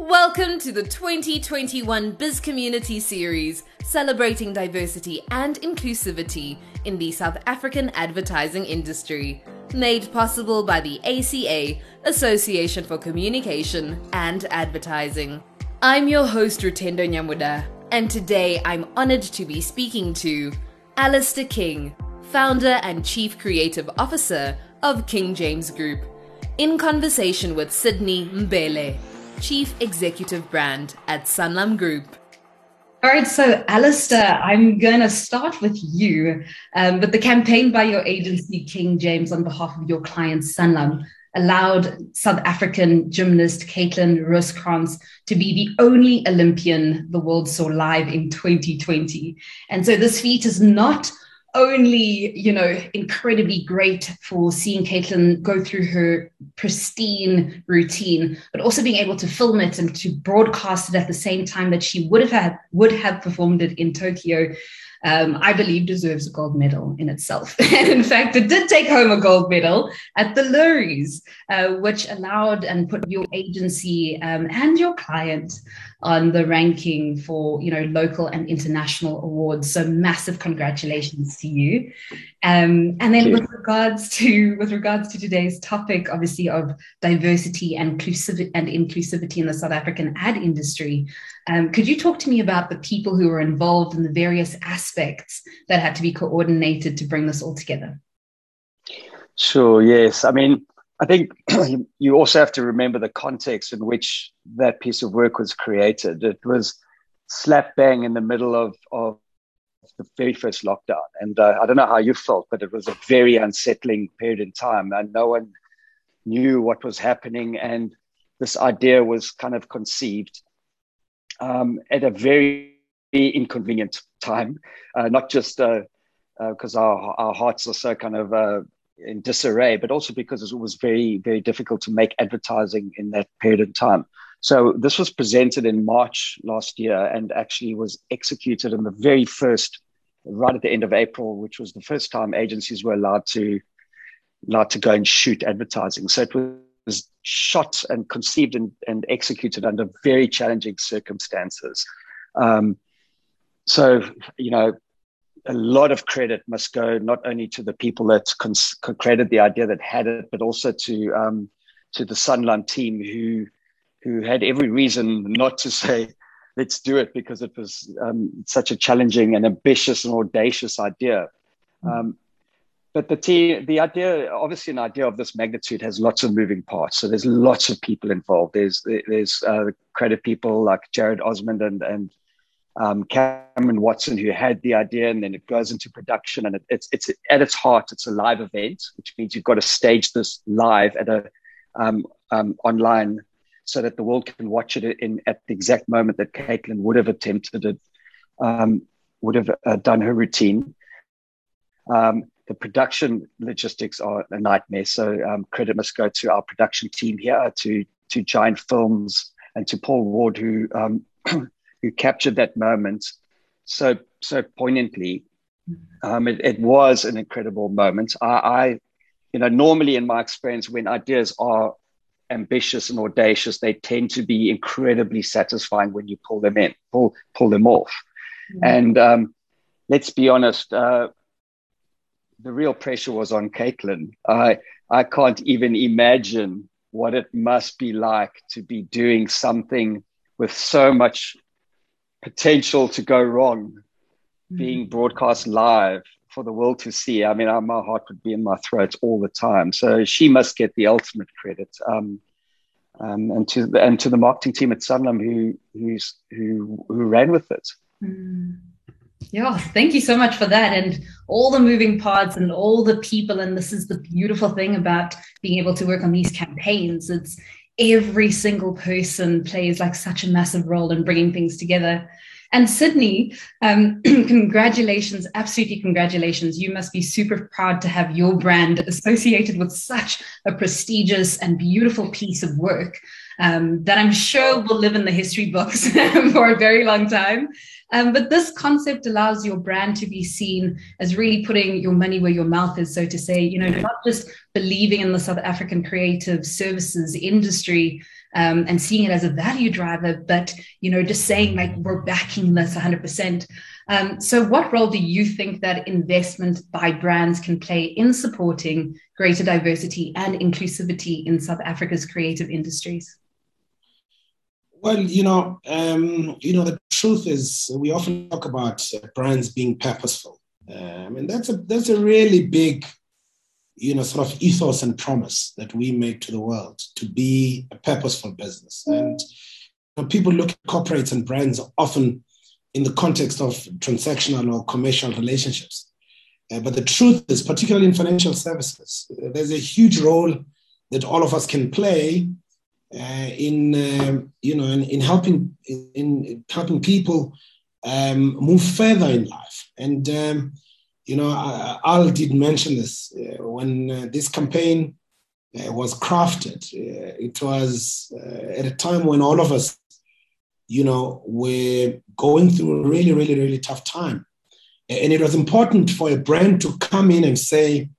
Welcome to the 2021 Biz Community Series, celebrating diversity and inclusivity in the South African advertising industry. Made possible by the ACA, Association for Communication and Advertising. I'm your host, Rutendo Nyamuda, and today I'm honored to be speaking to Alistair King, founder and chief creative officer of King James Group, in conversation with Sydney Mbele. Chief Executive Brand at Sanlam Group. All right, so Alistair, I'm going to start with you. Um, but the campaign by your agency, King James, on behalf of your client, Sanlam, allowed South African gymnast Caitlin Rooskrans to be the only Olympian the world saw live in 2020. And so this feat is not only, you know, incredibly great for seeing Caitlin go through her pristine routine, but also being able to film it and to broadcast it at the same time that she would have had, would have performed it in Tokyo um, I believe deserves a gold medal in itself. and in fact, it did take home a gold medal at the Loeries, uh, which allowed and put your agency um, and your client on the ranking for you know local and international awards. So massive congratulations to you. Um, and then with regards to with regards to today's topic, obviously of diversity and inclusivity and inclusivity in the South African ad industry, um, could you talk to me about the people who were involved in the various aspects that had to be coordinated to bring this all together? Sure. Yes. I mean, I think you also have to remember the context in which that piece of work was created. It was slap bang in the middle of, of the very first lockdown. And uh, I don't know how you felt, but it was a very unsettling period in time. And no one knew what was happening. And this idea was kind of conceived um, at a very inconvenient time, uh, not just because uh, uh our, our hearts are so kind of uh, in disarray, but also because it was very, very difficult to make advertising in that period of time. So this was presented in March last year and actually was executed in the very first, right at the end of April, which was the first time agencies were allowed to allowed to go and shoot advertising. So it was shot and conceived and, and executed under very challenging circumstances. Um, so you know, a lot of credit must go not only to the people that cons- created the idea that had it, but also to um, to the Sanlam team who who had every reason not to say let's do it because it was um, such a challenging and ambitious and audacious idea. Um, but the team, the idea, obviously, an idea of this magnitude has lots of moving parts. So there's lots of people involved. There's there's uh, credit people like Jared Osmond and and um, Cameron Watson who had the idea, and then it goes into production. And it, it's it's at its heart, it's a live event, which means you've got to stage this live at a um, um, online, so that the world can watch it in at the exact moment that Caitlin would have attempted it, um, would have uh, done her routine. Um, the production logistics are a nightmare. So um, credit must go to our production team here, to to Giant Films, and to Paul Ward, who um, who captured that moment so so poignantly. Um, it, it, was an incredible moment. I, I, you know, normally in my experience, when ideas are ambitious and audacious, they tend to be incredibly satisfying when you pull them in, pull pull them off. Mm-hmm. And um, let's be honest, uh, the real pressure was on Caitlin. I I can't even imagine what it must be like to be doing something with so much potential to go wrong mm. being broadcast live for the world to see. I mean, my heart would be in my throat all the time. So she must get the ultimate credit. Um, um, and to the, and to the marketing team at Sanlam who who's who who ran with it. Mm. Yeah, thank you so much for that, and all the moving parts and all the people. And this is the beautiful thing about being able to work on these campaigns. It's every single person plays like such a massive role in bringing things together. And Sydney, um, congratulations, absolutely congratulations. You must be super proud to have your brand associated with such a prestigious and beautiful piece of work um, that I'm sure will live in the history books for a very long time. Um, but this concept allows your brand to be seen as really putting your money where your mouth is, so to say, you know, not just believing in the South African creative services industry, um, and seeing it as a value driver, but you know, just saying like we're backing this 100%. Um, so, what role do you think that investment by brands can play in supporting greater diversity and inclusivity in South Africa's creative industries? Well, you know, um, you know, the truth is, we often talk about brands being purposeful. Uh, I mean, that's a that's a really big, you know, sort of ethos and promise that we make to the world to be a purposeful business. And you know, people look at corporates and brands often in the context of transactional or commercial relationships. Uh, but the truth is, particularly in financial services, uh, there's a huge role that all of us can play uh, in um, you know in, in helping in, in, helping people um, move further in life. And um, you know, Al did mention this uh, when uh, this campaign uh, was crafted. it was at a time when all of us you know, were going through a really, really, really tough time. And it was important for a brand to come in and say,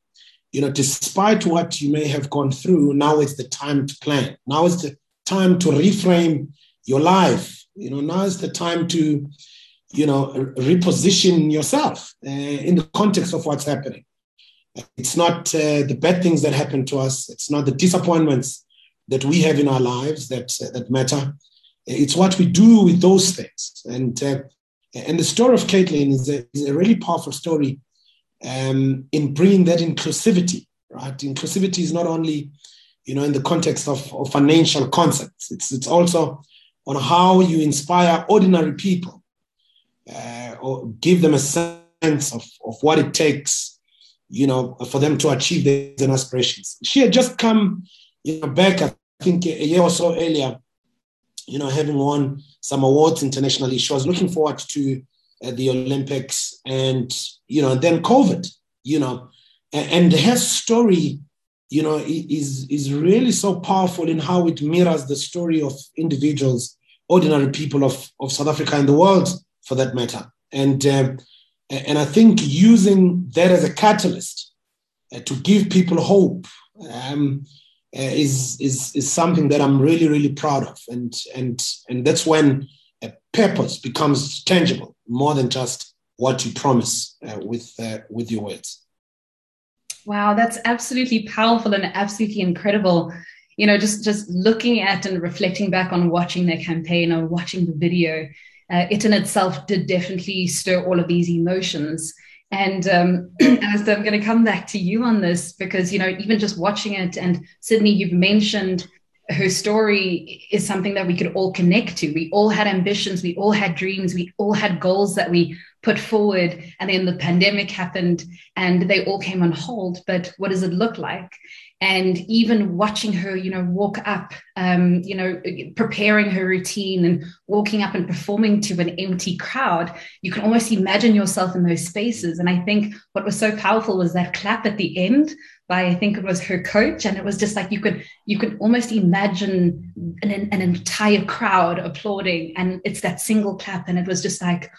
you know, despite what you may have gone through, now is the time to plan. Now is the time to reframe your life. You know, now is the time to, you know, reposition yourself uh, in the context of what's happening. It's not uh, the bad things that happen to us. It's not the disappointments that we have in our lives that uh, that matter. It's what we do with those things. And, uh, and the story of Caitlin is a, is a really powerful story um, in bringing that inclusivity, right? Inclusivity is not only, you know, in the context of, of financial concepts, it's, it's also on how you inspire ordinary people uh, or give them a sense of, of what it takes, you know, for them to achieve their aspirations. She had just come, you know, back, I think a year or so earlier you know, having won some awards internationally, she was looking forward to uh, the Olympics and, you know, then COVID, you know, and, and her story, you know, is, is really so powerful in how it mirrors the story of individuals, ordinary people of, of South Africa and the world for that matter. And, um, and I think using that as a catalyst uh, to give people hope um, uh, is, is, is something that I'm really, really proud of. And, and, and that's when a purpose becomes tangible more than just what you promise uh, with, uh, with your words. Wow, that's absolutely powerful and absolutely incredible. You know, just just looking at and reflecting back on watching their campaign or watching the video, uh, it in itself did definitely stir all of these emotions. And um, Alistair, I'm going to come back to you on this because, you know, even just watching it, and Sydney, you've mentioned her story is something that we could all connect to. We all had ambitions, we all had dreams, we all had goals that we put forward. And then the pandemic happened and they all came on hold. But what does it look like? And even watching her you know walk up um, you know preparing her routine and walking up and performing to an empty crowd you can almost imagine yourself in those spaces. And i think what was so powerful was that clap at the end by i think it was her coach. And it was just like you could you could almost imagine an, an entire crowd applauding. And it's that single clap. And it was just like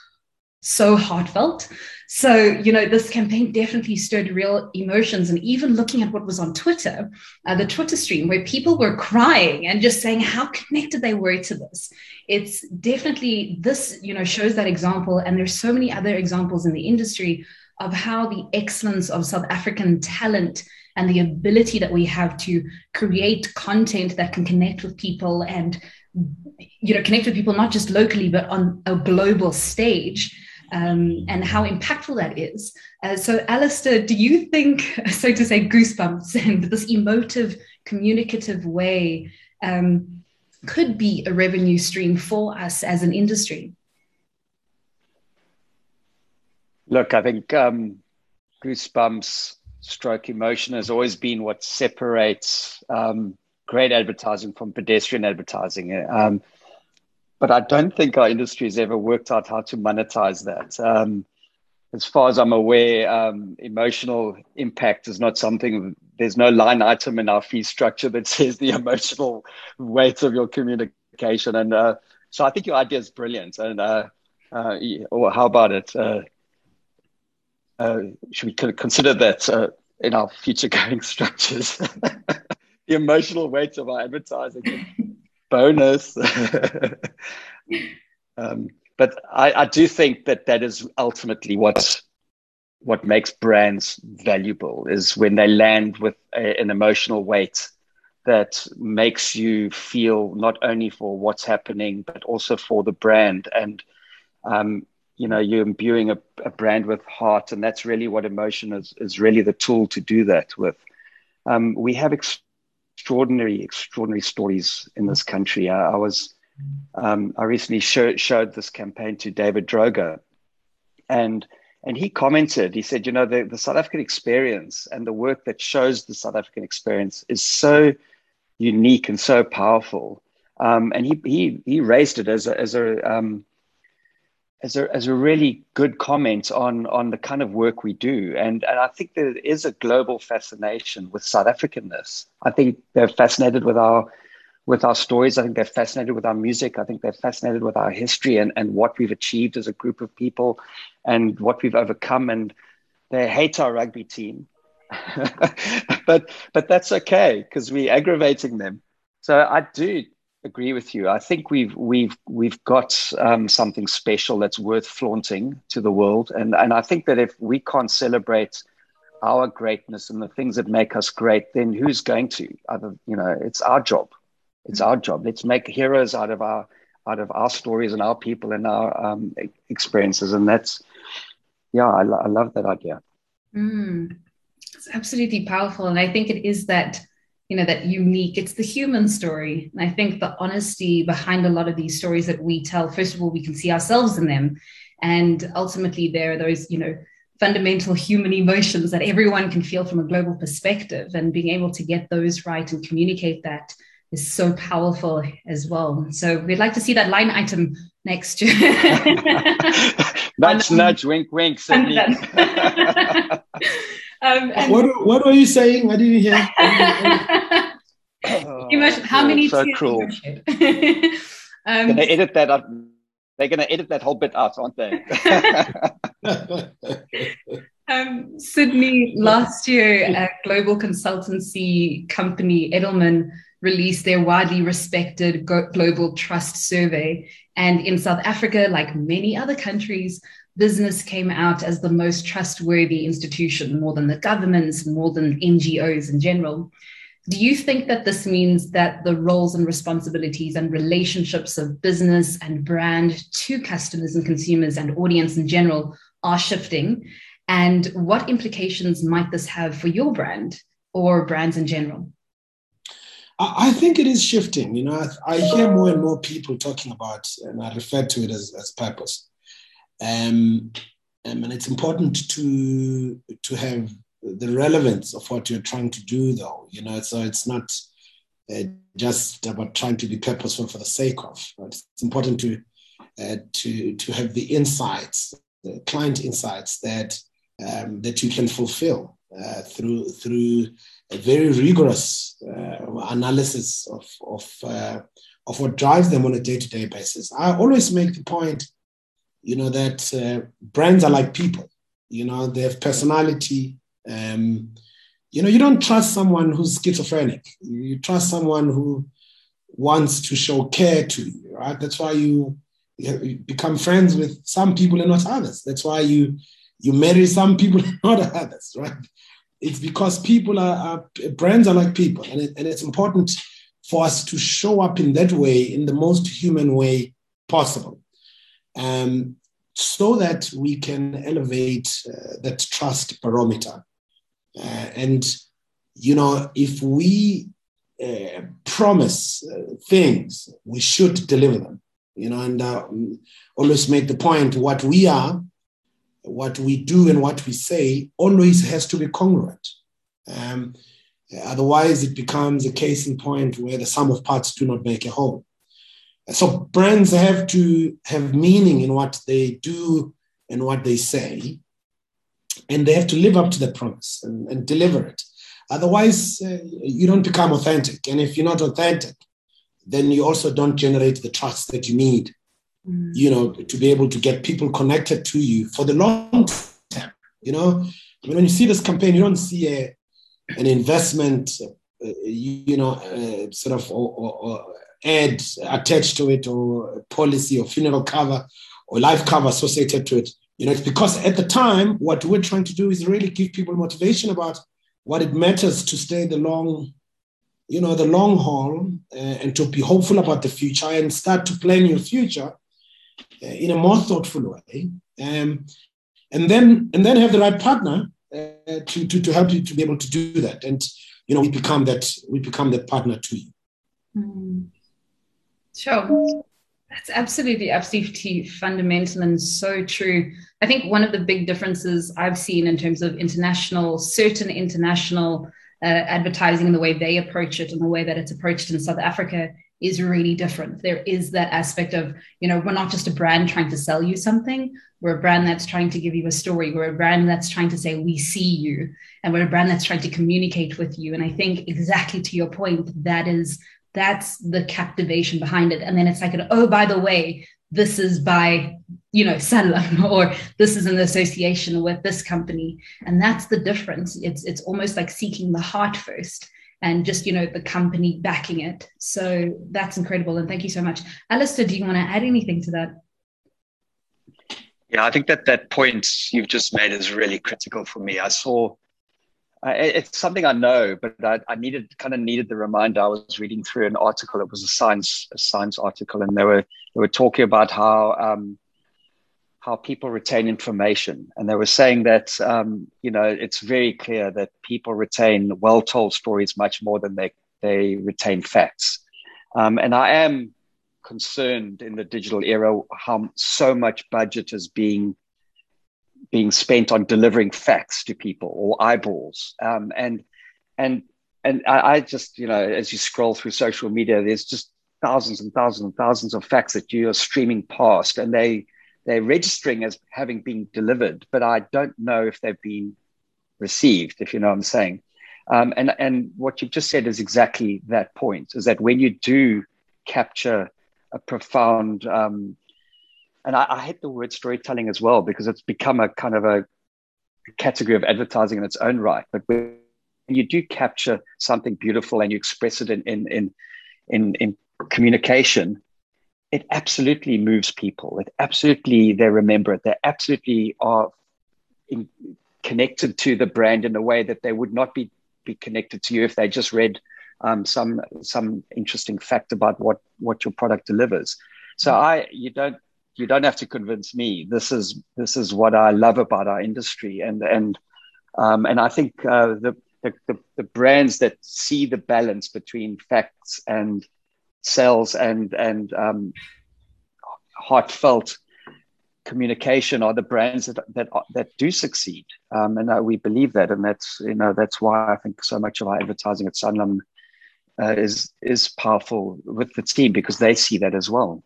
so heartfelt. So, you know, this campaign definitely stirred real emotions. And even looking at what was on Twitter, uh, the Twitter stream, where people were crying and just saying how connected they were to this. It's definitely this, you know, shows that example. And there's so many other examples in the industry of how the excellence of South African talent and the ability that we have to create content that can connect with people and you know connect with people not just locally but on a global stage um, and how impactful that is. Uh, so, Alistair, do you think, so to say, goosebumps and this emotive, communicative way um, could be a revenue stream for us as an industry? Look, I think um, goosebumps, stroke emotion has always been what separates um, great advertising from pedestrian advertising. Um, but I don't think our industry has ever worked out how to monetize that. Um, as far as I'm aware, um, emotional impact is not something. There's no line item in our fee structure that says the emotional weight of your communication, and uh, so I think your idea is brilliant. And uh, uh, or how about it? Uh, uh, should we consider that uh, in our future going structures? the emotional weight of our advertising. Bonus. um, but I, I do think that that is ultimately what what makes brands valuable is when they land with a, an emotional weight that makes you feel not only for what's happening but also for the brand and um, you know you're imbuing a, a, brand with heart and that's really what emotion is is really the tool to do that with um, we have extraordinary extraordinary stories in this country. I, I was um, i recently show, showed this campaign to david droga and and he commented he said you know the, the south african experience and the work that shows the south african experience is so unique and so powerful. Um, and he, he he raised it as a as a um, as a, as a really good comment on on the kind of work we do and and I think there is a global fascination with South Africanness. I think they're fascinated with our with our stories. I think they're fascinated with our music. I think they're fascinated with our history and, and what we've achieved as a group of people and what we've overcome. And they hate our rugby team. but but that's okay because we're aggravating them. So I do agree with you. I think we've we've we've got um, something special that's worth flaunting to the world, and and I think that if we can't celebrate our greatness and the things that make us great, then who's going to? Other, you know, it's our job. It's our job. Let's make heroes out of our out of our stories and our people and our um, experiences, and that's yeah, I, I love that idea. Mm, it's absolutely powerful, and I think it is that you know that unique. It's the human story. And i think the honesty behind a lot of these stories that we tell first of all we can see ourselves in them. And ultimately there are those you know fundamental human emotions that everyone can feel from a global perspective. And being able to get those right and communicate that is so powerful as well. So we'd like to see that line item next. Year nudge nudge wink wink Um, and what, what were you saying? I didn't hear. Emotion, how many so cruel. um, they edit that up? They're going to edit that whole bit out, aren't they? um, Sydney, last year, a global consultancy company, Edelman, released their widely respected global trust survey. And in South Africa, like many other countries, business came out as the most trustworthy institution, more than the governments, more than NGOs in general. Do you think that this means that the roles and responsibilities and relationships of business and brand to customers and consumers and audience in general are shifting? And what implications might this have for your brand or brands in general? I think it is shifting. You know, I, hear more and more people talking about, and I refer to it as, as purpose. Um, um, and it's important to to have the relevance of what you're trying to do, though. You know, so it's not uh, just about trying to be purposeful for the sake of. Right? It's important to uh, to to have the insights, the client insights that um, that you can fulfill uh, through through a very rigorous uh, analysis of of uh, of what drives them on a day to day basis. I always make the point you know, that uh, brands are like people, you know, they have personality. Um, you know, you don't trust someone who's schizophrenic. You trust someone who wants to show care to you, right? That's why you, you become friends with some people and not others. That's why you you marry some people and not others, right? It's because people are, are brands are like people, and, it, and it's important for us to show up in that way, in the most human way possible um, so that we can elevate uh, that trust barometer. Uh, and, you know, if we uh, promise uh, things, we should deliver them, you know, and uh, always make the point what we are, what we do, and what we say always has to be congruent. Um, otherwise, it becomes a case in point where the sum of parts do not make a whole. So brands have to have meaning in what they do and what they say, and they have to live up to the promise and, and deliver it. Otherwise, uh, you don't become authentic. And if you're not authentic, then you also don't generate the trust that you need, mm. you know, to be able to get people connected to you for the long term. You know, I mean, when you see this campaign, you don't see a, an investment, uh, you, you, know, uh, sort of or, or, or ad attached to it or policy or funeral cover or life cover associated to it. You know, it's because at the time, what we're trying to do is really give people motivation about what it matters to stay the long, you know, the long haul uh, and to be hopeful about the future and start to plan your future uh, in a more thoughtful way. Um, and then and then have the right partner uh, to, to, to help you to be able to do that. And you know, we become that we become that partner to you. Mm. Sure. That's absolutely, absolutely fundamental and so true. I think one of the big differences I've seen in terms of international, certain international uh, advertising and the way they approach it and the way that it's approached in South Africa is really different. There is that aspect of, you know, we're not just a brand trying to sell you something. We're a brand that's trying to give you a story. We're a brand that's trying to say, we see you. And we're a brand that's trying to communicate with you. And I think exactly to your point, that is that's the captivation behind it. And then it's like an, oh by the way this is by you know Sanlam or this is an association with this company. And that's the difference. It's it's almost like seeking the heart first and just you know the company backing it. So that's incredible. And thank you so much. Alistair do you want to add anything to that? Yeah i think that that point you've just made is really critical for me. I saw it's something I know, but I, I, needed kind of needed the reminder. I was reading through an article. It was a science a science article, and they were they were talking about how um, how people retain information, and they were saying that um, you know it's very clear that people retain well told stories much more than they they retain facts. Um, and I am concerned in the digital era how so much budget is being being spent on delivering facts to people or eyeballs. Um, and and and I, I, just you know as you scroll through social media, there's just thousands and thousands and thousands of facts that you are streaming past, and they they're registering as having been delivered, but I don't know if they've been received. If you know what I'm saying. Um, and and what you've just said is exactly that point: is that when you do capture a profound um, and I, I hate the word storytelling as well because it's become a kind of a category of advertising in its own right. But when you do capture something beautiful and you express it in in in in, in communication, it absolutely moves people. It absolutely they remember it. They absolutely are in, connected to the brand in a way that they would not be be connected to you if they just read um, some some interesting fact about what what your product delivers. So I you don't you don't have to convince me. This is this is what I love about our industry, and and um, and I think uh, the, the, the brands that see the balance between facts and sales and and um, heartfelt communication are the brands that that that do succeed, um, and uh, we believe that, and that's you know that's why I think so much of our advertising at Sanlam uh, is is powerful with the team because they see that as well.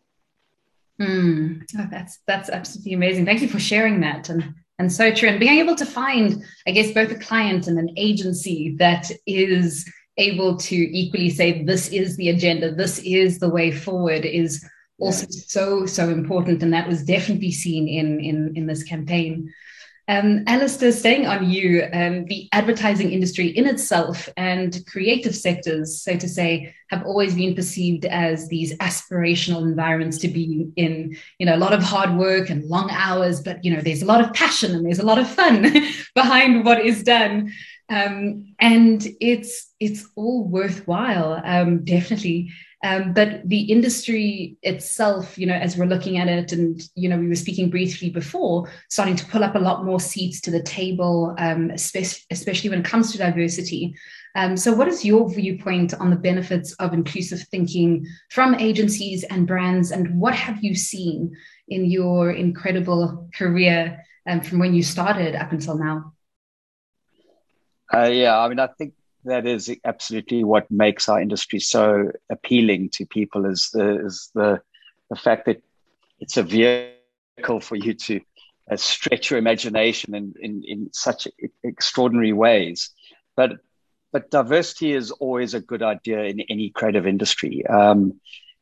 Mm. Oh, that's that's absolutely amazing. Thank you for sharing that and and so true. And being able to find, I guess, both a client and an agency that is able to equally say this is the agenda, this is the way forward is also so so important. And that was definitely seen in in in this campaign. Um, Alistair, staying on you, um, the advertising industry in itself and creative sectors, so to say, have always been perceived as these aspirational environments to be in. You know, a lot of hard work and long hours, but you know, there's a lot of passion and there's a lot of fun behind what is done, um, and it's it's all worthwhile, um, definitely. Um, but the industry itself, you know, as we're looking at it, and you know, we were speaking briefly before, starting to pull up a lot more seats to the table, um, especially, when it comes to diversity. Um, so, what is your viewpoint on the benefits of inclusive thinking from agencies and brands, and what have you seen in your incredible career um, from when you started up until now? Uh, yeah, I mean, I think that is absolutely what makes our industry so appealing to people is the is the the fact that it's a vehicle for you to uh, stretch your imagination in, in in such extraordinary ways. But but diversity is always a good idea in any creative industry. Um,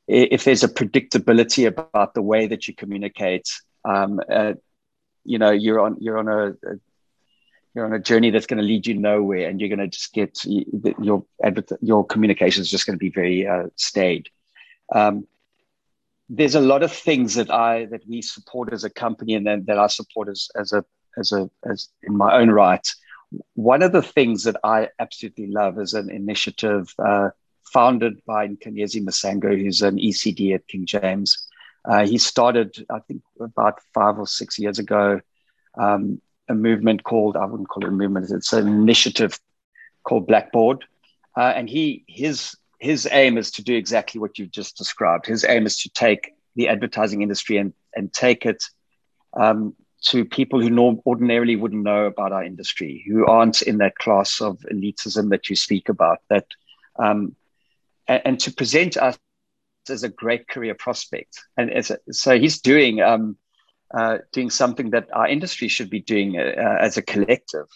if there's a predictability about the way that you communicate um, uh, you know you're on you're on a, a you're on a journey that's going to lead you nowhere and you're going to just get your your communication is just going to be very uh, staid Um, there's a lot of things that I that we support as a company and then that I support as as a as a as in my own right. One of the things that I absolutely love is an initiative uh, founded by Nkanyezi Masango, who's an ECD at King James. Uh, he started, I think, about five or six years ago, um, a movement called I wouldn't call it a movement; it's an initiative called Blackboard, uh, and he his his aim is to do exactly what you've just described. His aim is to take the advertising industry and and take it um, to people who norm- ordinarily wouldn't know about our industry, who aren't in that class of elitism that you speak about. That um, and, and, to present us as a great career prospect. And a, so he's doing um, uh, doing something that our industry should be doing uh, as a collective.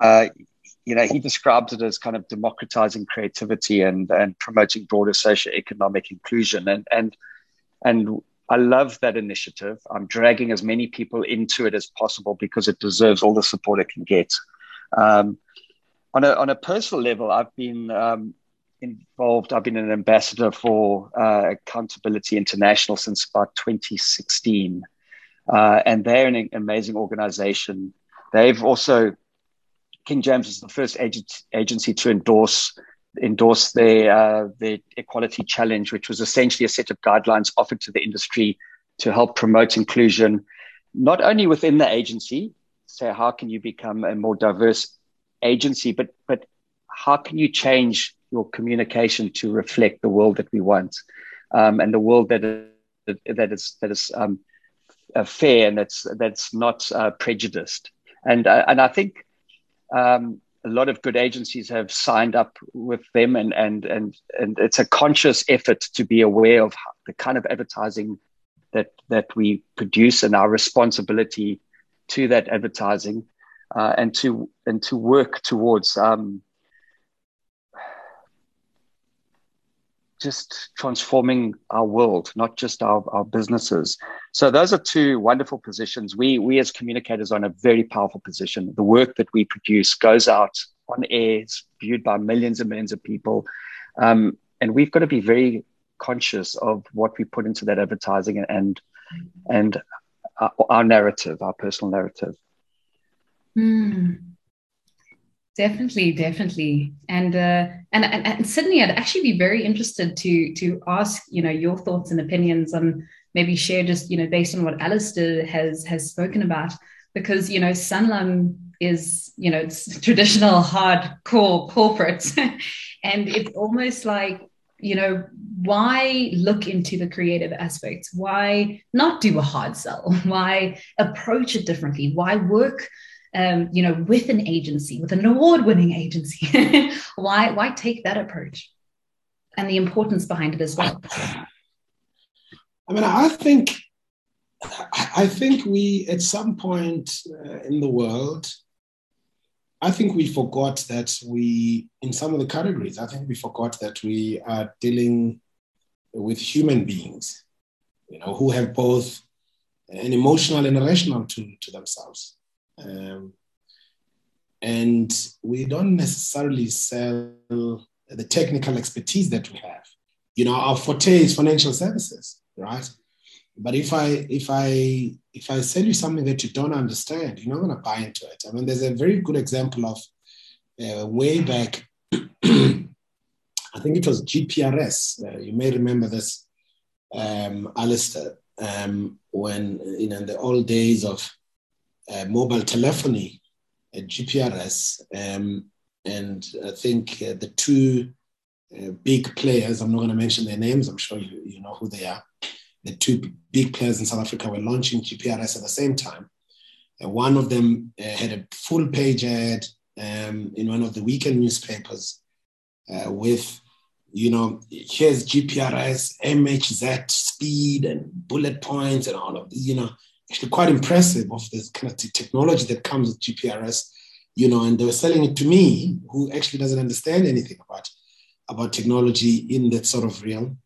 Uh, you know, he describes it as kind of democratizing creativity and and promoting broader socio-economic inclusion. And and and I love that initiative. I'm dragging as many people into it as possible because it deserves all the support it can get. Um, on a on a personal level, I've been um, involved. I've been an ambassador for uh, Accountability International since about 2016, uh, and they're an amazing organization. They've also King James is the first agency to endorse endorse their uh, equality challenge, which was essentially a set of guidelines offered to the industry to help promote inclusion, not only within the agency. So how can you become a more diverse agency, but but how can you change your communication to reflect the world that we want, um, and the world that is, that is that is um, fair and that's that's not uh, prejudiced. And uh, and I think um, a lot of good agencies have signed up with them, and and and and it's a conscious effort to be aware of the kind of advertising that that we produce and our responsibility to that advertising, uh, and to and to work towards um, just transforming our world, not just our, our businesses. So those are two wonderful positions. We we as communicators are in a very powerful position. The work that we produce goes out on air, it's viewed by millions and millions of people. Um, and we've got to be very conscious of what we put into that advertising and and our, our narrative, our personal narrative. Mm. Definitely, definitely, and, uh, and and Sydney, I'd actually be very interested to to ask you know your thoughts and opinions on maybe share just you know based on what Alistair has has spoken about. Because you know Sanlam is you know it's traditional hardcore corporate, and it's almost like you know why look into the creative aspects? Why not do a hard sell? Why approach it differently? Why work um, you know, with an agency, with an award-winning agency. why, why take that approach? And the importance behind it as well. I mean, I think, I think we at some point uh, in the world, I think we forgot that we, in some of the categories, I think we forgot that we are dealing with human beings, you know, who have both an emotional and a rational to, to themselves. Um, and we don't necessarily sell the technical expertise that we have. You know, our forte is financial services, right? But if I if I if I sell you something that you don't understand, you're not going to buy into it. I mean, there's a very good example of uh, way back. I think it was GPRS. Uh, you may remember this, um, Alistair, um, when you know in the old days of uh, mobile telephony, uh, GPRS, um, and I think uh, the two big players, I'm not going to mention their names, I'm sure you, you know who they are. The two big players in South Africa were launching GPRS at the same time. And one of them had a full page ad um, in one of the weekend newspapers with you know, here's GPRS, MHZ speed and bullet points and all of these, you know, actually quite impressive of this kind of technology that comes with GPRS, you know, and they were selling it to me, who actually doesn't understand anything about, about technology in that sort of realm.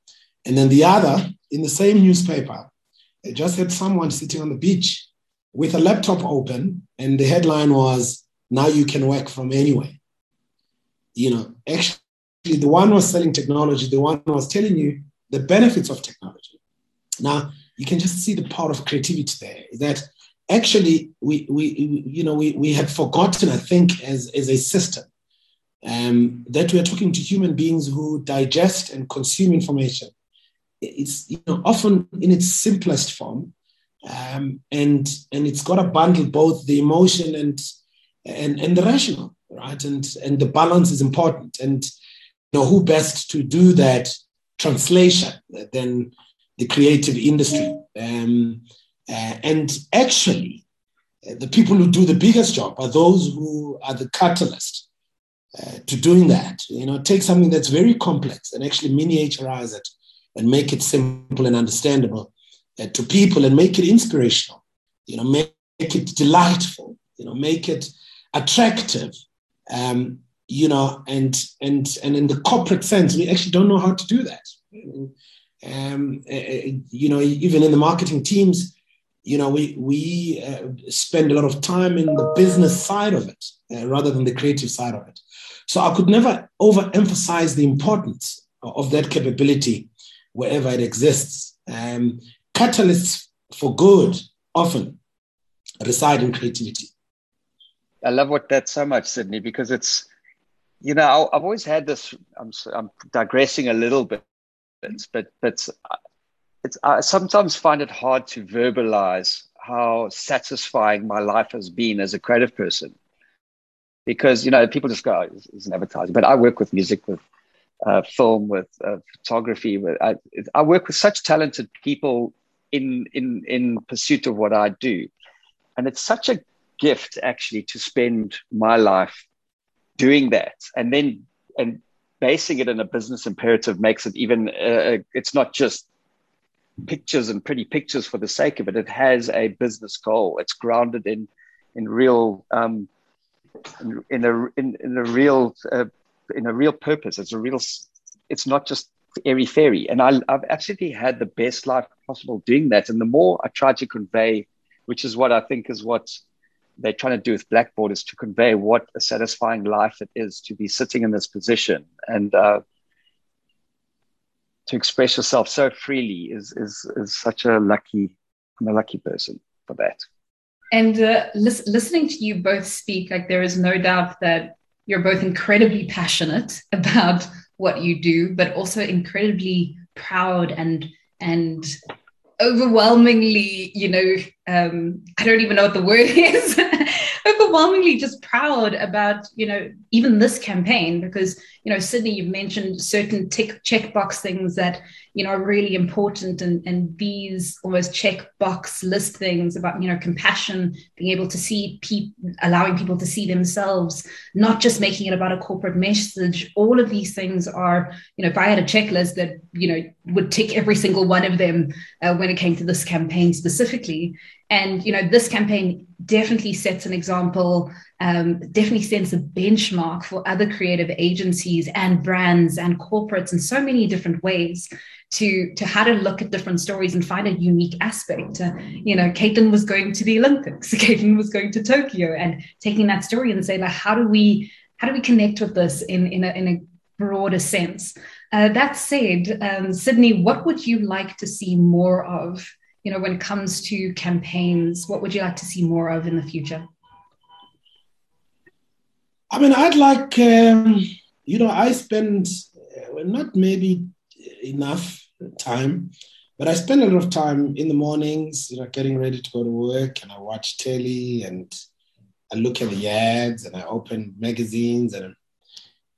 And then the other, in the same newspaper, I just had someone sitting on the beach with a laptop open, and the headline was, Now you can work from anywhere. You know, actually, the one was selling technology, the one was telling you the benefits of technology. Now, you can just see the power of creativity there. That actually we, we you know we, we had forgotten, I think, as, as a system, um, that we are talking to human beings who digest and consume information. It's you know often in its simplest form, um, and and it's got to bundle both the emotion and and and the rational, right? And and the balance is important. And you know who best to do that translation than the creative industry. Um, uh, and actually, uh, the people who do the biggest job are those who are the catalyst uh, to doing that. You know, take something that's very complex and actually miniaturize it and make it simple and understandable uh, to people and make it inspirational. You know, make, make it delightful. You know, make it attractive. Um, you know, and and and in the corporate sense, we actually don't know how to do that. Um, uh, uh, you know, even in the marketing teams, you know, we we uh, spend a lot of time in the business side of it uh, rather than the creative side of it. So I could never overemphasize the importance of that capability wherever it exists. Um, catalysts for good often reside in creativity. I love what that so much, Sydney, because it's, you know, I've always had this. I'm, I'm digressing a little bit, but but it's I sometimes find it hard to verbalize how satisfying my life has been as a creative person. Because you know people just go oh, it's, it's an advertising but i work with music with uh, film with uh, photography with I, I, work with such talented people in in in pursuit of what i do. And it's such a gift actually to spend my life doing that and then and basing it in a business imperative makes it even uh, it's not just pictures and pretty pictures for the sake of it. It has a business goal. It's grounded in in real um, in, in a in, in a real uh, in a real purpose. It's a real it's not just airy fairy. And I, i've actually had the best life possible doing that. And the more i try to convey which is what i think is what they're trying to do with Blackboard is to convey what a satisfying life it is to be sitting in this position and uh, to express yourself so freely is is is such a lucky I'm a lucky person for that. And uh, lis- listening to you both speak, like there is no doubt that you're both incredibly passionate about what you do, but also incredibly proud and and overwhelmingly, you know, um, I don't even know what the word is, overwhelmingly just proud about, you know, even this campaign because, you know, Sydney, you've mentioned certain tick checkbox things that, you know, are really important and, and these almost checkbox list things about, you know, compassion, being able to see people, allowing people to see themselves, not just making it about a corporate message. All of these things are, you know, if I had a checklist that, you know, would tick every single one of them uh, when it came to this campaign specifically. And you know, this campaign definitely sets an example, um, definitely sets a benchmark for other creative agencies and brands and corporates in so many different ways to to how to look at different stories and find a unique aspect. Uh, you know, Caitlin was going to the Olympics, Caitlin was going to Tokyo, and taking that story and say, like, how do we how do we connect with this in in a, in a broader sense? Uh, that said, um, Sydney, what would you like to see more of? You know, when it comes to campaigns? What would you like to see more of in the future? I mean, I'd like, um, you know, I spend uh, not maybe enough time, but I spend a lot of time in the mornings, you know, getting ready to go to work, and I watch telly and I look at the ads and I open magazines and,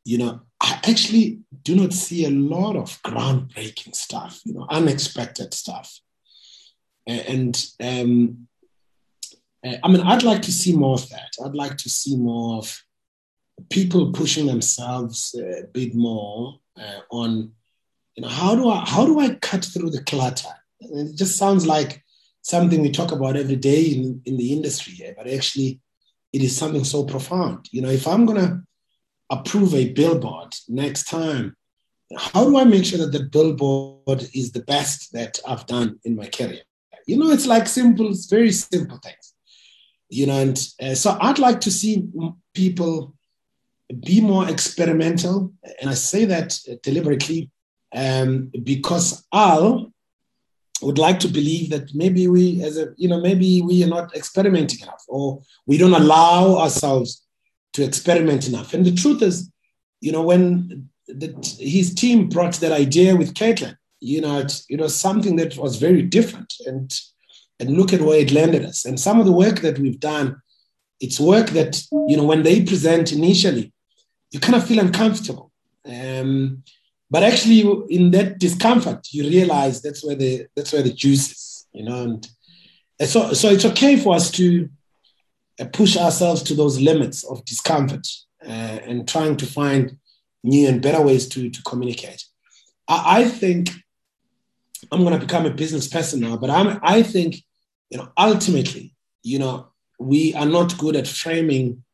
you know, I actually do not see a lot of groundbreaking stuff, you know, unexpected stuff. And um, uh, I mean, I'd like to see more of that. I'd like to see more of people pushing themselves a bit more uh, on, you know, how do I how do I cut through the clutter? It just sounds like something we talk about every day in, in the industry but actually, it is something so profound. You know, if I'm gonna approve a billboard next time, how do I make sure that the billboard is the best that I've done in my career? You know, it's like simple, very simple things. You know, and uh, so I'd like to see people be more experimental. And I say that deliberately um, because Al would like to believe that maybe we, as a, you know, maybe we are not experimenting enough, or we don't allow ourselves to experiment enough. And the truth is, you know, when the, his team brought that idea with Caitlin, you know, it, it was something that was very different, and and look at where it landed us. And some of the work that we've done, it's work that you know, when they present initially, you kind of feel uncomfortable. Um, but actually, in that discomfort, you realize that's where the that's where the juice is, you know. And, and so, so it's okay for us to uh, push ourselves to those limits of discomfort uh, and trying to find new and better ways to to communicate. I, I think I'm going to become a business person now, but I'm I think you know ultimately, you know, we are not good at framing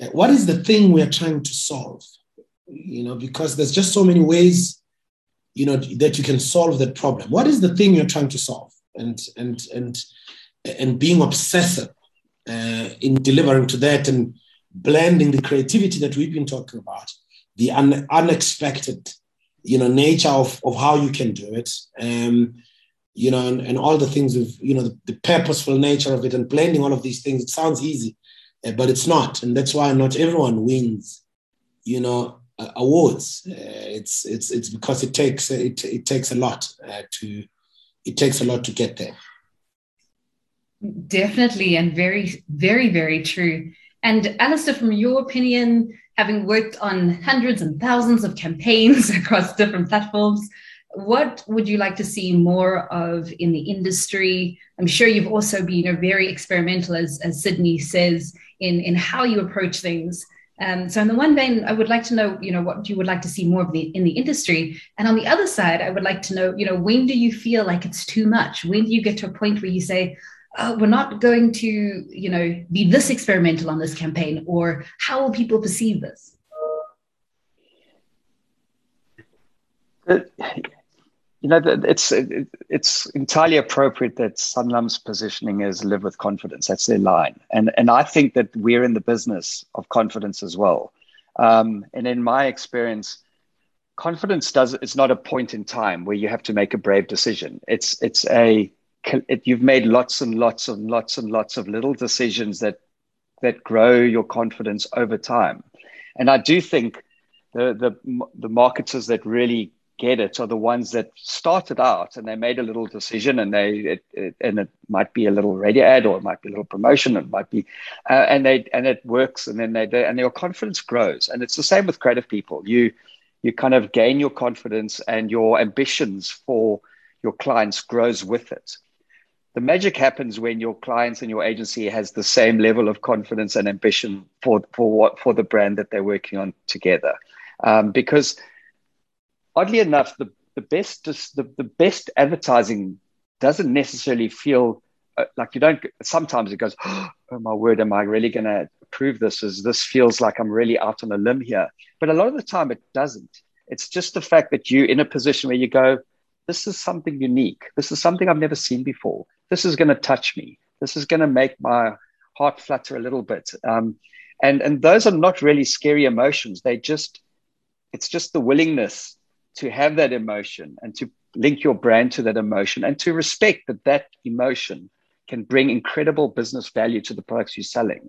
uh, what is the thing we are trying to solve you know, because there's just so many ways, you know, that you can solve that problem. What is the thing you're trying to solve? And and and and being obsessive uh, in delivering to that and blending the creativity that we've been talking about, the un- unexpected, you know, nature of, of how you can do it. Um, you know, and, and all the things of, you know, the, the, purposeful nature of it and blending all of these things. It sounds easy, uh, but it's not. And that's why not everyone wins, you know, uh, awards. Uh, it's it's it's because it takes it, it takes a lot uh, to it takes a lot to get there. Definitely, and very very very true. And Alistair, from your opinion, having worked on hundreds and thousands of campaigns across different platforms, what would you like to see more of in the industry? I'm sure you've also been very experimental, as, as Sydney says, in, in how you approach things. Um, so in the one vein, I would like to know, you know, what you would like to see more of the in the industry, and on the other side, I would like to know, you know, when do you feel like it's too much? When do you get to a point where you say, oh, we're not going to, you know, be this experimental on this campaign, or how will people perceive this? you know, it's it's entirely appropriate that Sanlam's positioning is live with confidence. That's their line, and and I think that we're in the business of confidence as well. Um, and in my experience, confidence does it's not a point in time where you have to make a brave decision. It's it's a it, you've made lots and lots and lots and lots of little decisions that that grow your confidence over time, and I do think the the the marketers that really get it are the ones that started out and they made a little decision and they it, it, and it might be a little radio ad or it might be a little promotion it might be uh, and they and it works and then they, they and your confidence grows. And it's the same with creative people. You you kind of gain your confidence and your ambitions for your clients grows with it the magic happens when your clients and your agency has the same level of confidence and ambition for for what for the brand that they're working on together um, because oddly enough, the, the best the, the best advertising doesn't necessarily feel uh, like you don't. Sometimes it goes, oh my word, am I really going to approve this? As this feels like I'm really out on a limb here. But a lot of the time, it doesn't. It's just the fact that you're in a position where you go, this is something unique. This is something I've never seen before. This is going to touch me. This is going to make my heart flutter a little bit. Um, and and those are not really scary emotions. They just it's just the willingness to have that emotion and to link your brand to that emotion and to respect that that emotion can bring incredible business value to the products you're selling.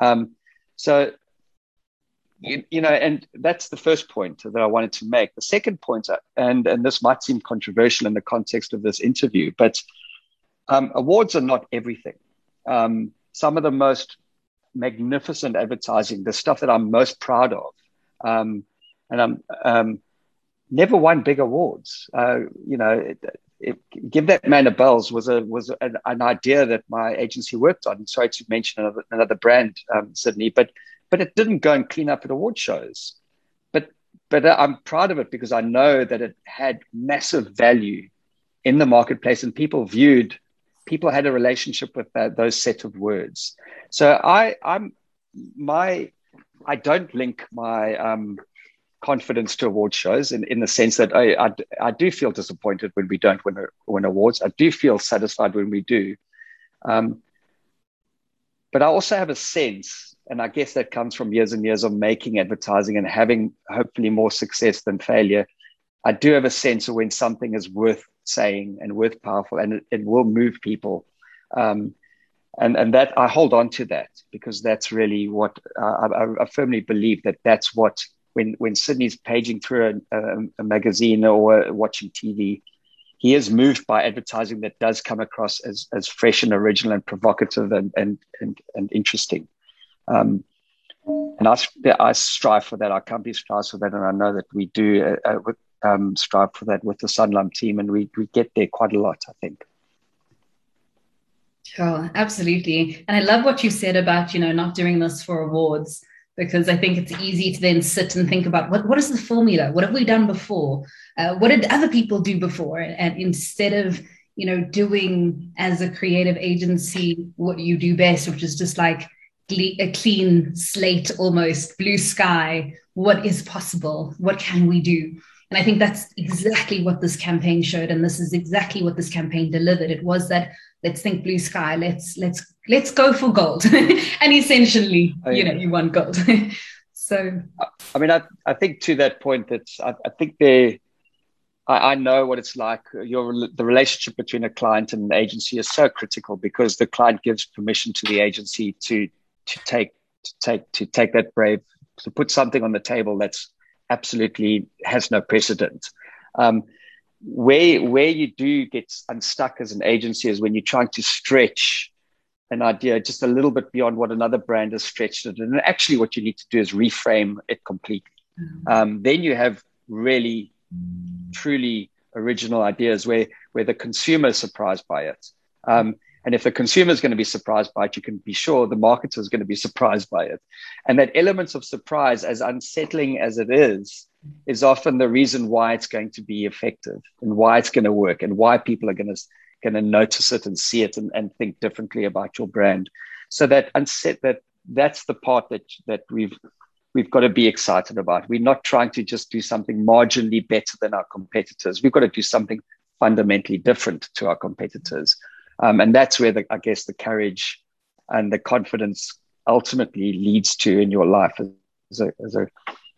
Um, so, you, you, know, and that's the first point that I wanted to make. The second uh, and and this might seem controversial in the context of this interview, but um, awards are not everything. Um, some of the most magnificent advertising, the stuff that I'm most proud of, um, and I'm um, never won big awards. Uh, you know, it, it, give that man a Bell's was a was an, an, idea that my agency worked on. Sorry to mention another, another brand, um, Sydney, but but it didn't go and clean up at award shows. But but I'm proud of it because I know that it had massive value in the marketplace, and people viewed people had a relationship with that, those set of words. So I I'm my I don't link my um, confidence to award shows in, in the sense that I, I, I do feel disappointed when we don't win, win awards. I do feel satisfied when we do. Um, but I also have a sense, and I guess that comes from years and years of making advertising and having hopefully more success than failure, I do have a sense of when something is worth saying and worth powerful, and it, it will move people. Um, and and that I hold on to that because that's really what uh, I, I, firmly believe that that's what when when Sydney's paging through a, a, a, magazine or watching TV, he is moved by advertising that does come across as as fresh and original and provocative and and and, and interesting. Um, and I, I strive for that. Our company strives for that, and I know that we do uh, uh um, strive for that with the Sanlam team, and we we get there quite a lot. I think. Sure, absolutely. And I love what you said about, you know, not doing this for awards, because I think it's easy to then sit and think about what, what is the formula? What have we done before? Uh, what did other people do before? And instead of, you know, doing as a creative agency what you do best, which is just like a clean slate almost, blue sky, what is possible? What can we do? And I think that's exactly what this campaign showed. And this is exactly what this campaign delivered. It was that let's think blue sky let's let's let's go for gold and essentially I, you know you want gold so i mean I, I think to that point that i, I think they I, I, know what it's like your the relationship between a client and an agency is so critical because the client gives permission to the agency to to take to take to take that brave to put something on the table that's absolutely has no precedent um, where where you do get unstuck as an agency is when you're trying to stretch an idea just a little bit beyond what another brand has stretched it. And actually, what you need to do is reframe it completely. Mm-hmm. Um, then you have really, truly original ideas where where the consumer is surprised by it. Um, and if the consumer is going to be surprised by it, you can be sure the marketer is going to be surprised by it. And that element of surprise, as unsettling as it is, is often the reason why it's going to be effective and why it's going to work and why people are going to going to notice it and see it and, and think differently about your brand. So that unset that that's the part that that we've we've got to be excited about. We're not trying to just do something marginally better than our competitors. We've got to do something fundamentally different to our competitors. Um, and that's where the, I guess the courage and the confidence ultimately leads to in your life as a, as a,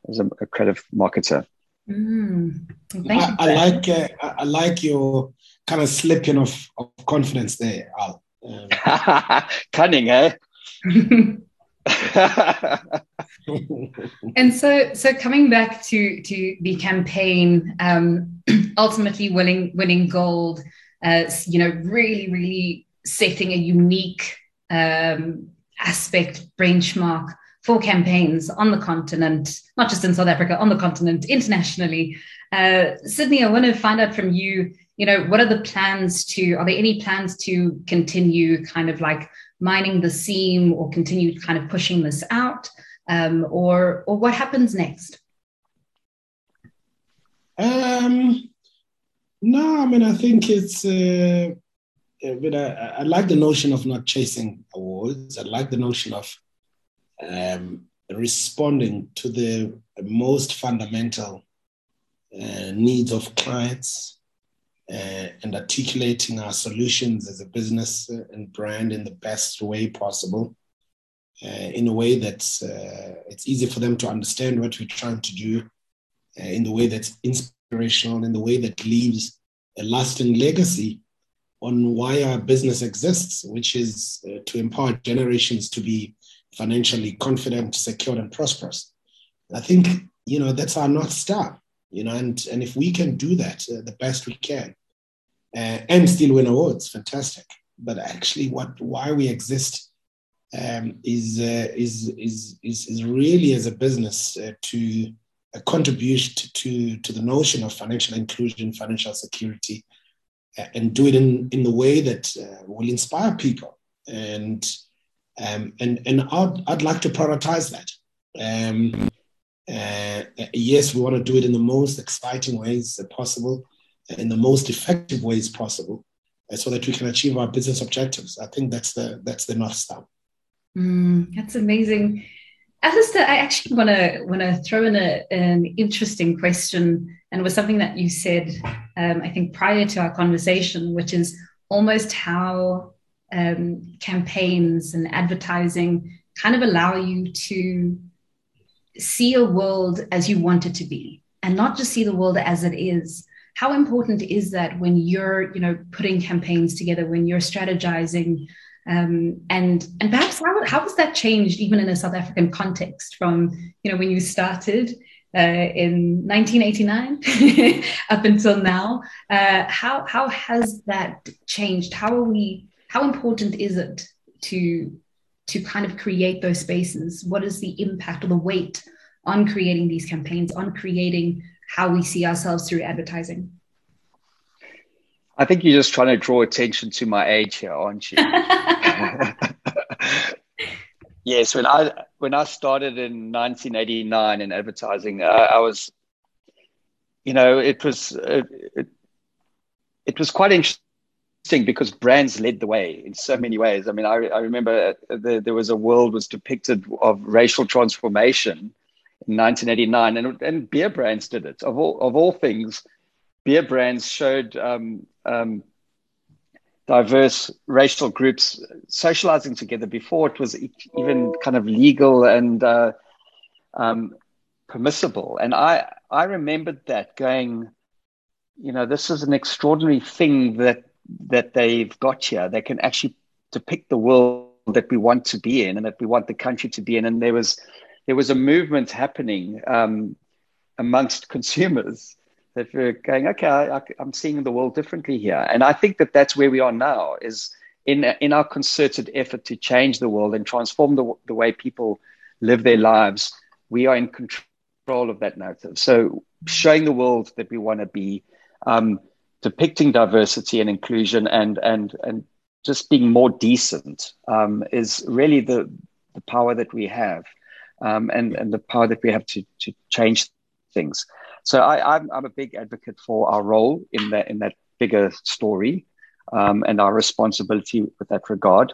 as a, a creative marketer. Mm, I, I, like uh, I like your kind of slipping of, of confidence there, Al. Um, Cunning, eh? and so so coming back to to the campaign um ultimately winning winning gold uh, you know, really, really setting a unique um, aspect benchmark for campaigns on the continent, not just in South Africa, on the continent, internationally. Uh, Sydney, I want to find out from you, you know, what are the plans to, are there any plans to continue kind of like mining the seam or continue kind of pushing this out? Um, or, or what happens next? Um, no, I mean, I think it's, uh, but I, I, like the notion of not chasing awards. I like the notion of um, responding to the most fundamental uh, needs of clients uh, and articulating our solutions as a business and brand in the best way possible. Uh, in a way that's uh, it's easy for them to understand what we're trying to do, uh, in the way that's inspirational, in the way that leaves a lasting legacy on why our business exists, which is uh, to empower generations to be financially confident, secure, and prosperous. I think you know that's our north star. You know, and and if we can do that uh, the best we can, uh, and still win awards, fantastic. But actually, what why we exist um, is, uh, is is is is really as a business uh, to contribute to, to the notion of financial inclusion, financial security, and do it in, in the way that uh, will inspire people. And um, and and I'd, I'd like to prioritize that. Um, uh, yes, we want to do it in the most exciting ways possible, in the most effective ways possible, uh, so that we can achieve our business objectives. I think that's the that's the north star. Mm, that's amazing. Alistair, I actually want to want to throw in a, an interesting question, and was something that you said, um, I think, prior to our conversation, which is almost how um, campaigns and advertising kind of allow you to see a world as you want it to be. and not just see the world as it is how important is that when you're you know putting campaigns together when you're strategizing um, and and perhaps how, how has that changed even in a south african context from you know when you started uh, in 1989 up until now? Uh, how how has that changed? How are we how important is it to to kind of create those spaces? What is the impact or the weight on creating these campaigns on creating how we see ourselves through advertising. I think you're just trying to draw attention to my age here, aren't you? yes, when I when I started in 1989 in advertising, uh, I was, you know, it was it, it, it was quite interesting because brands led the way in so many ways. I mean, I, I remember the, there was a world was depicted of racial transformation in 1989, and, and beer brands did it. Of all of all things, beer brands showed um, um, diverse racial groups socializing together before it was even kind of legal and uh, um, permissible. And I I remembered that going, you know, this is an extraordinary thing that that they've got here. They can actually depict the world that we want to be in and that we want the country to be in. And there was there was a movement happening um, amongst consumers that we're going, okay, I, am seeing the world differently here, and I think that that's where we are now. Is in in our concerted effort to change the world and transform the the way people live their lives, we are in control of that narrative. So showing the world that we want to be, um, depicting diversity and inclusion, and and and just being more decent um, is really the the power that we have um, and and the power that we have to to change things. So I, I'm I'm a big advocate for our role in that in that bigger story, um, and our responsibility with that regard.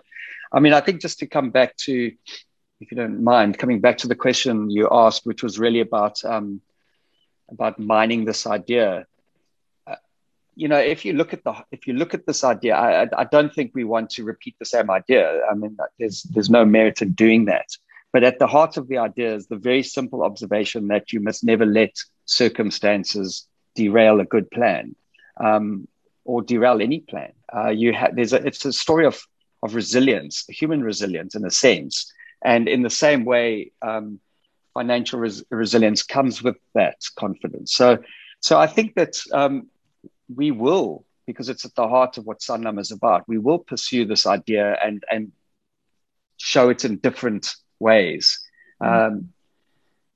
I mean, I think just to come back to, if you don't mind, coming back to the question you asked, which was really about um, about mining this idea. Uh, you know, if you look at the if you look at this idea, I, I don't think we want to repeat the same idea. I mean, there's there's no merit in doing that. But at the heart of the idea is the very simple observation that you must never let circumstances derail a good plan um, or derail any plan. Uh, you have there's a, it's a story of of resilience, human resilience in a sense, and in the same way, um, financial res- resilience comes with that confidence. So, so I think that um, we will, because it's at the heart of what Sanlam is about, we will pursue this idea and and show it in different ways. Mm-hmm. Um,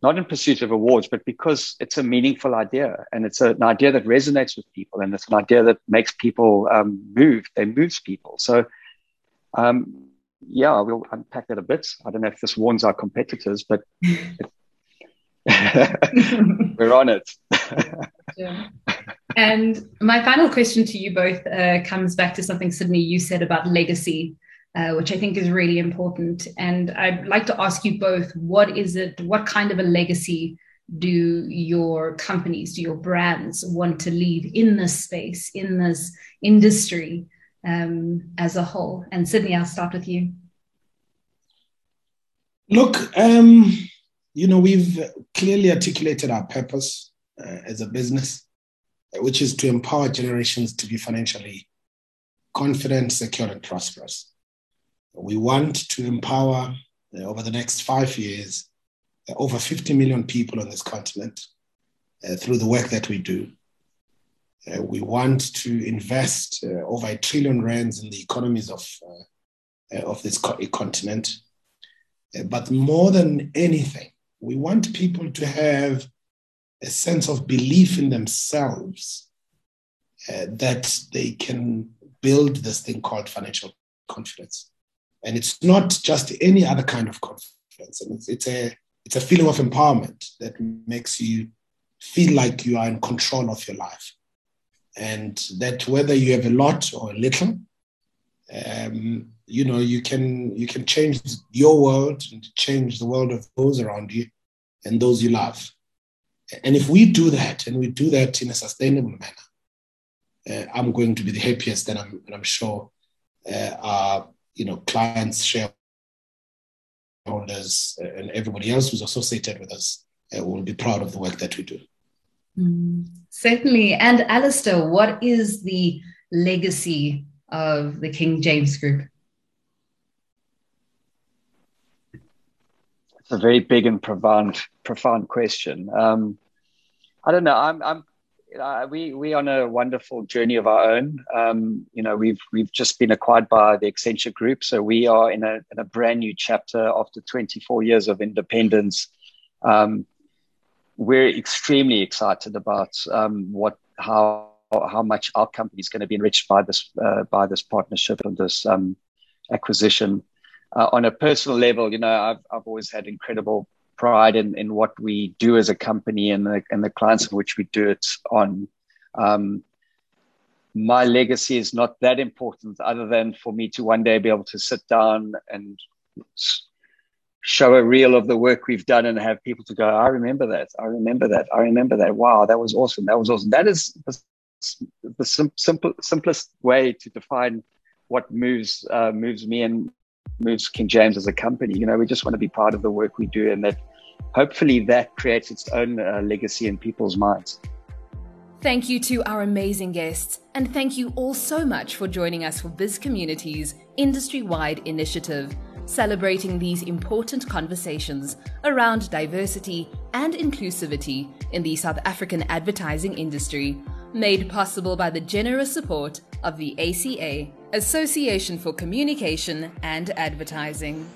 not in pursuit of awards, but because it's a meaningful idea and it's an idea that resonates with people and it's an idea that makes people um, move. They moves people. So, um, yeah, we'll unpack that a bit. I don't know if this warns our competitors, but we're on it. yeah. And my final question to you both uh, comes back to something, Sydney, you said about legacy uh, which I think is really important. And I'd like to ask you both what is it, what kind of a legacy do your companies, do your brands want to leave in this space, in this industry um, as a whole? And Sydney, I'll start with you. Look, um, you know, we've clearly articulated our purpose uh, as a business, which is to empower generations to be financially confident, secure, and prosperous. We want to empower uh, over the next five years uh, over 50 million people on this continent uh, through the work that we do. Uh, we want to invest uh, over a trillion rands in the economies of, uh, of this co- continent. but more than anything, we want people to have a sense of belief in themselves that they can build this thing called financial confidence. And it's not just any other kind of confidence. And it's, it's, a, it's a feeling of empowerment that makes you feel like you are in control of your life. And that whether you have a lot or a little, um, you know, you can you can change your world and change the world of those around you and those you love. And if we do that, and we do that in a sustainable manner, uh, I'm going to be the happiest, and I'm, and I'm sure uh, our you know, clients, shareholders, uh, and everybody else who's associated with us uh, will be proud of the work that we do. Mm, certainly. And Alistair, what is the legacy of the King James Group? It's a very big and profound, profound question. Um, I don't know. I'm, I'm uh, we we on a wonderful journey of our own. Um, you know, we've we've just been acquired by the Accenture Group, so we are in a in a brand new chapter after 24 years of independence. Um, we're extremely excited about um, what how how much our company is going to be enriched by this uh, by this partnership and this um, acquisition. Uh, on a personal level, you know, I've I've always had incredible pride in, in what we do as a company and the and the clients in which we do it on. Um, my legacy is not that important, other than for me to one day be able to sit down and show a reel of the work we've done and have people to go, I remember that. I remember that. I remember that. Wow, that was awesome. That was awesome. That is the, the sim- simple, simplest way to define what moves uh, moves me and moves King James as a company. You know, we just want to be part of the work we do, and that hopefully that creates its own uh, legacy in people's minds. Thank you to our amazing guests, and thank you all so much for joining us for Bizcommunity's industry wide initiative celebrating these important conversations around diversity and inclusivity in the South African advertising industry, made possible by the generous support of the ACA, Association for Communication and Advertising.